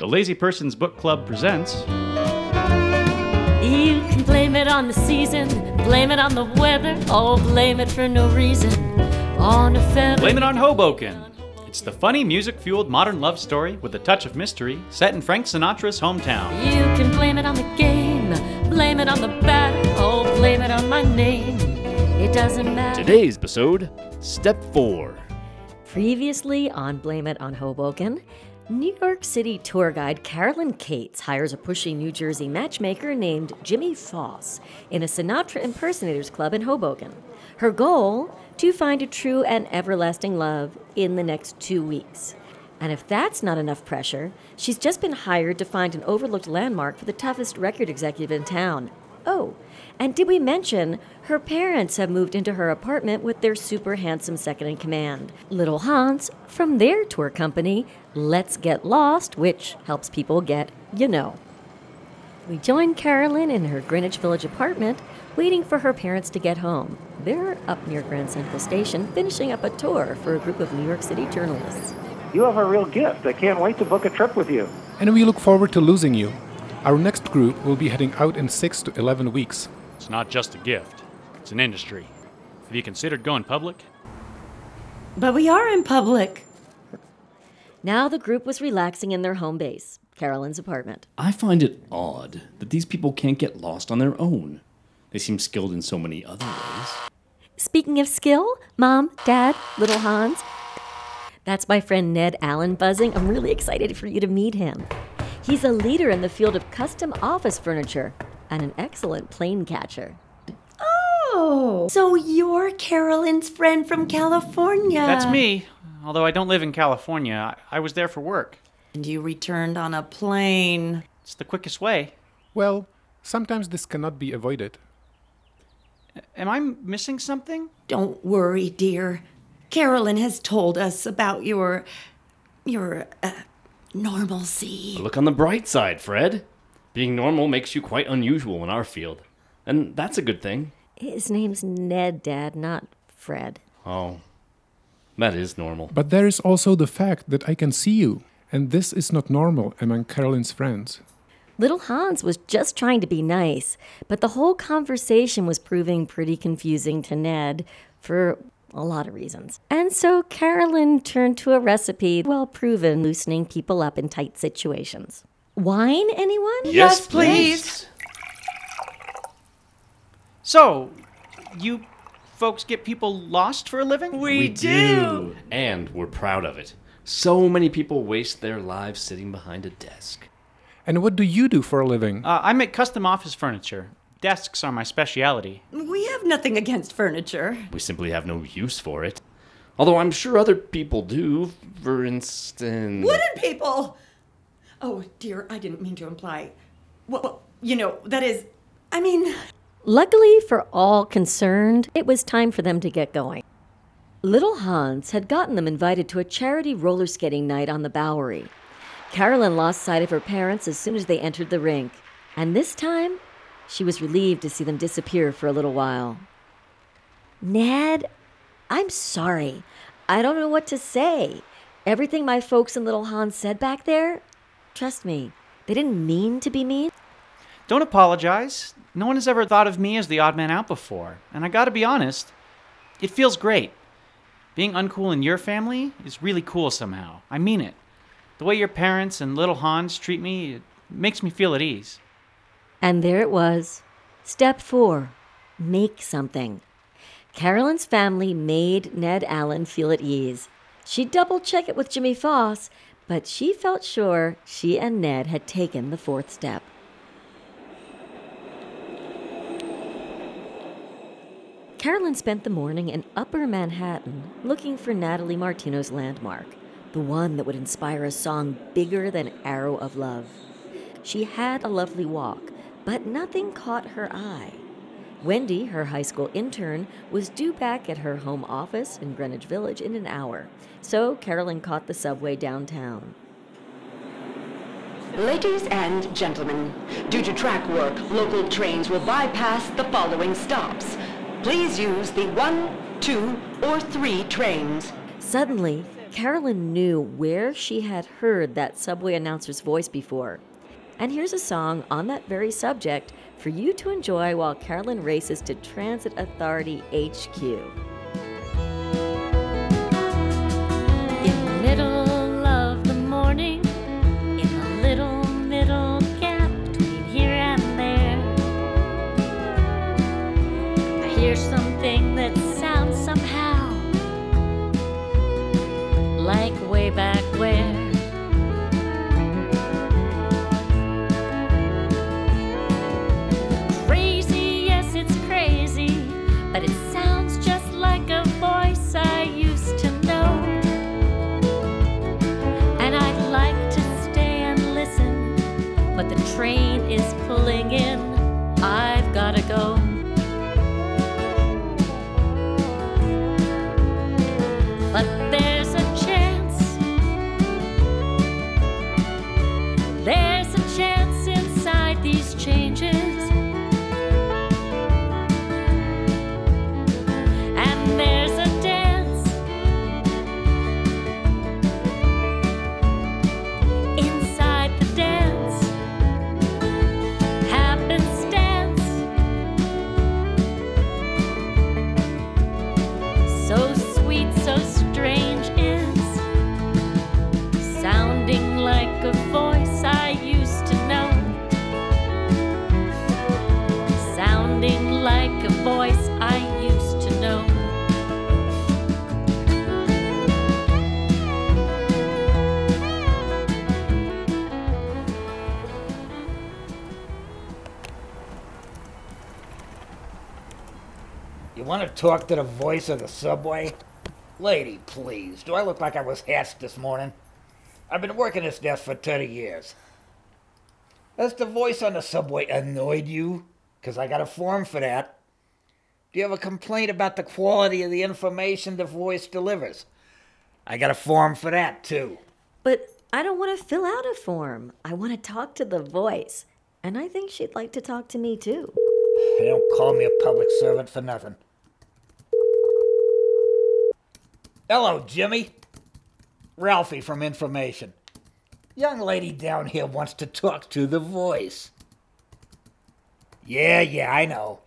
The Lazy Person's Book Club presents. You can blame it on the season, blame it on the weather, or blame it for no reason. On a feather. Blame It on Hoboken. It's the funny, music fueled modern love story with a touch of mystery set in Frank Sinatra's hometown. You can blame it on the game, blame it on the batter, or blame it on my name. It doesn't matter. Today's episode, Step 4. Previously on Blame It on Hoboken, New York City tour guide Carolyn Cates hires a pushy New Jersey matchmaker named Jimmy Foss in a Sinatra Impersonators Club in Hoboken. Her goal? To find a true and everlasting love in the next two weeks. And if that's not enough pressure, she's just been hired to find an overlooked landmark for the toughest record executive in town. Oh, and did we mention her parents have moved into her apartment with their super handsome second in command, Little Hans, from their tour company, Let's Get Lost, which helps people get, you know. We join Carolyn in her Greenwich Village apartment, waiting for her parents to get home. They're up near Grand Central Station, finishing up a tour for a group of New York City journalists. You have a real gift. I can't wait to book a trip with you. And we look forward to losing you. Our next group will be heading out in 6 to 11 weeks. It's not just a gift, it's an industry. Have you considered going public? But we are in public. Now the group was relaxing in their home base, Carolyn's apartment. I find it odd that these people can't get lost on their own. They seem skilled in so many other ways. Speaking of skill, Mom, Dad, Little Hans, that's my friend Ned Allen buzzing. I'm really excited for you to meet him. He's a leader in the field of custom office furniture and an excellent plane catcher. Oh, so you're Carolyn's friend from California. That's me. Although I don't live in California, I, I was there for work. And you returned on a plane. It's the quickest way. Well, sometimes this cannot be avoided. Am I missing something? Don't worry, dear. Carolyn has told us about your. your. Uh, normalcy. Look on the bright side, Fred. Being normal makes you quite unusual in our field. And that's a good thing. His name's Ned, Dad, not Fred. Oh, that is normal. But there is also the fact that I can see you, and this is not normal among Carolyn's friends. Little Hans was just trying to be nice, but the whole conversation was proving pretty confusing to Ned for a lot of reasons. And so Carolyn turned to a recipe well proven loosening people up in tight situations. Wine, anyone? Yes, please. So, you folks get people lost for a living? We, do. And we're proud of it. So many people waste their lives sitting behind a desk. And what do you do for a living? Uh, I make custom office furniture. Desks are my specialty. We have nothing against furniture. We simply have no use for it. Although I'm sure other people do. For instance. Wooden people! Oh, dear, I didn't mean to imply. Well, you know, that is. I mean. Luckily for all concerned, it was time for them to get going. Little Hans had gotten them invited to a charity roller skating night on the Bowery. Carolyn lost sight of her parents as soon as they entered the rink, and this time she was relieved to see them disappear for a little while. Ned, I'm sorry. I don't know what to say. Everything my folks and little Hans said back there, trust me, they didn't mean to be mean. Don't apologize. No one has ever thought of me as the odd man out before. And I gotta be honest, it feels great. Being uncool in your family is really cool somehow. I mean it. The way your parents and little Hans treat me, it makes me feel at ease. And there it was. Step four make something. Carolyn's family made Ned Allen feel at ease. She double checked it with Jimmy Foss, but she felt sure she and Ned had taken the fourth step. Carolyn spent the morning in Upper Manhattan looking for Natalie Martino's landmark, the one that would inspire a song bigger than Arrow of Love. She had a lovely walk, but nothing caught her eye. Wendy, her high school intern, was due back at her home office in Greenwich Village in an hour, so Carolyn caught the subway downtown. Ladies and gentlemen, due to track work, local trains will bypass the following stops. Please use the one, two, or three trains. Suddenly, Carolyn knew where she had heard that subway announcer's voice before. And here's a song on that very subject for you to enjoy while Carolyn races to Transit Authority HQ. In the middle of the morning, in the little middle gap between here and there, I hear something that sounds somehow like way back So so strange is sounding like a voice I used to know. Sounding like a voice I used to know. You want to talk to the voice of the subway? Lady, please. Do I look like I was hatched this morning? I've been working this desk for 30 years. Has the voice on the subway annoyed you? Because I got a form for that. Do you have a complaint about the quality of the information the voice delivers? I got a form for that, too. But I don't want to fill out a form. I want to talk to the voice. And I think she'd like to talk to me too. They don't call me a public servant for nothing. Hello, Jimmy. Ralphie from Information. Young lady down here wants to talk to the voice. Yeah, yeah, I know.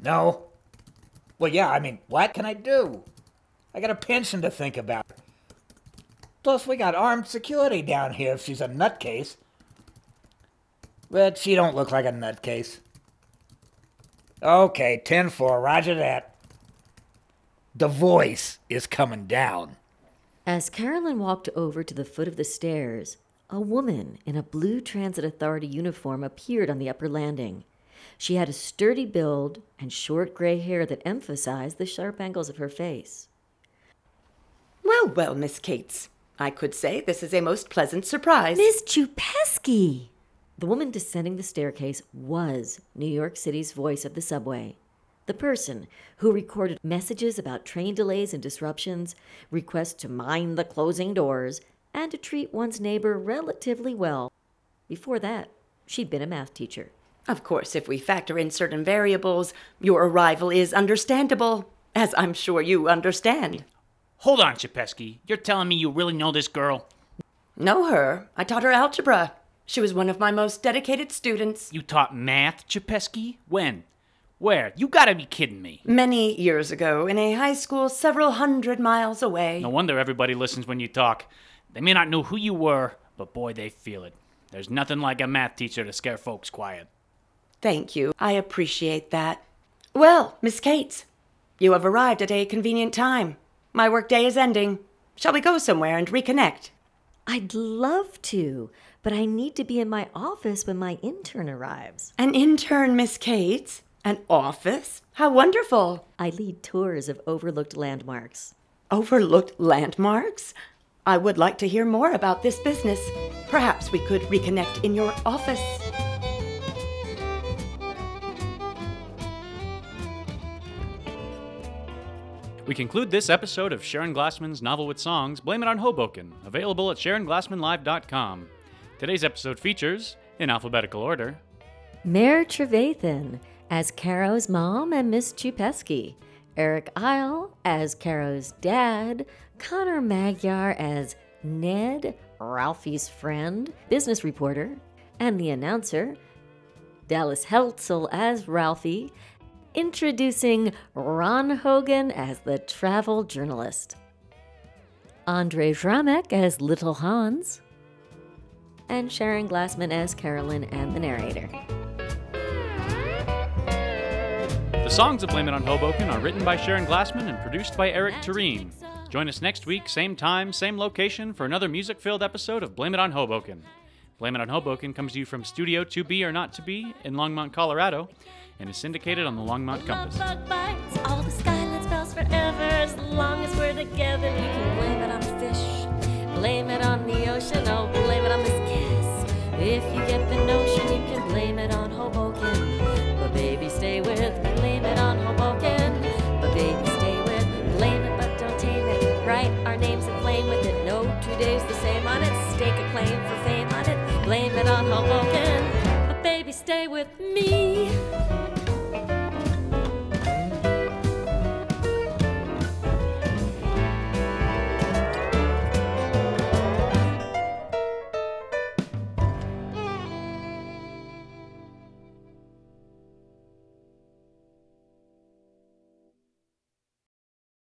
No? Well, yeah, I mean, what can I do? I got a pension to think about. Plus, we got armed security down here if she's a nutcase. But she don't look like a nutcase. Okay, 10 4, roger that. The voice is coming down. As Carolyn walked over to the foot of the stairs, a woman in a blue Transit Authority uniform appeared on the upper landing. She had a sturdy build and short gray hair that emphasized the sharp angles of her face. Well, well, Miss Cates. I could say this is a most pleasant surprise. Miss Chupesky! The woman descending the staircase was New York City's voice of the subway. The person who recorded messages about train delays and disruptions, requests to mind the closing doors, and to treat one's neighbor relatively well. Before that, she'd been a math teacher. Of course, if we factor in certain variables, your arrival is understandable, as I'm sure you understand. Hold on, Chapesky. You're telling me you really know this girl? Know her? I taught her algebra. She was one of my most dedicated students. You taught math, Chapesky? When? Where? You gotta be kidding me. Many years ago, in a high school several hundred miles away. No wonder everybody listens when you talk. They may not know who you were, but boy, they feel it. There's nothing like a math teacher to scare folks quiet. Thank you. I appreciate that. Well, Miss Cates, you have arrived at a convenient time. My workday is ending. Shall we go somewhere and reconnect? I'd love to, but I need to be in my office when my intern arrives. An intern, Miss Cates? An office? How wonderful! I lead tours of overlooked landmarks. Overlooked landmarks? I would like to hear more about this business. Perhaps we could reconnect in your office. We conclude this episode of Sharon Glassman's novel with songs, Blame It on Hoboken, available at SharonGlassmanLive.com. Today's episode features, in alphabetical order, Mayor Trevathan as Caro's mom and Miss Chupesky, Eric Isle as Caro's dad, Connor Magyar as Ned, Ralphie's friend, business reporter, and the announcer, Dallas Heltzel as Ralphie, introducing Ron Hogan as the travel journalist, Andre Dramek as Little Hans, and Sharon Glassman as Carolyn and the narrator. Songs of Blame It on Hoboken are written by Sharon Glassman and produced by Eric Tureen. Join us next week, same time, same location, for another music filled episode of Blame It on Hoboken. Blame It on Hoboken comes to you from Studio To Be or Not To Be in Longmont, Colorado, and is syndicated on the Longmont Compass. Stay with me.